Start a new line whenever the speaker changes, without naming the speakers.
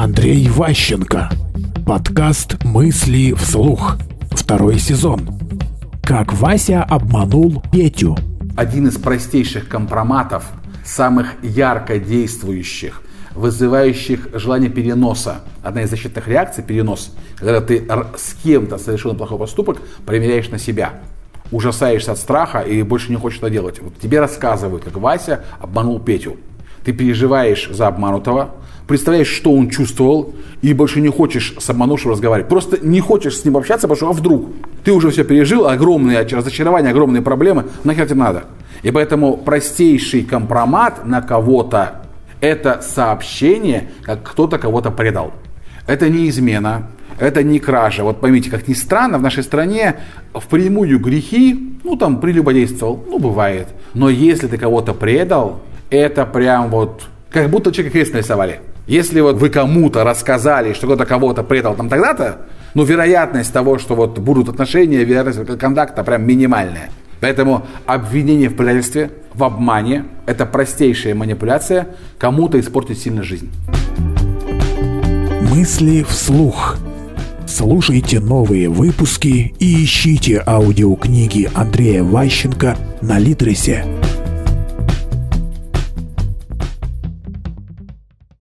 Андрей Ващенко. Подкаст «Мысли вслух». Второй сезон. Как Вася обманул Петю.
Один из простейших компроматов, самых ярко действующих, вызывающих желание переноса. Одна из защитных реакций – перенос. Когда ты с кем-то совершил плохой поступок, примеряешь на себя ужасаешься от страха и больше не хочешь это делать. Вот тебе рассказывают, как Вася обманул Петю. Ты переживаешь за обманутого, представляешь, что он чувствовал, и больше не хочешь с обманувшим разговаривать. Просто не хочешь с ним общаться, потому что а вдруг? Ты уже все пережил, огромные разочарования, огромные проблемы, нахер тебе надо? И поэтому простейший компромат на кого-то – это сообщение, как кто-то кого-то предал. Это не измена, это не кража. Вот поймите, как ни странно, в нашей стране впрямую грехи, ну там прелюбодействовал, ну бывает. Но если ты кого-то предал, это прям вот как будто человека крест нарисовали. Если вот вы кому-то рассказали, что кто-то кого-то предал там тогда-то, ну, вероятность того, что вот будут отношения, вероятность контакта прям минимальная. Поэтому обвинение в предательстве, в обмане – это простейшая манипуляция, кому-то испортить сильно жизнь.
Мысли вслух. Слушайте новые выпуски и ищите аудиокниги Андрея Ващенко на Литресе.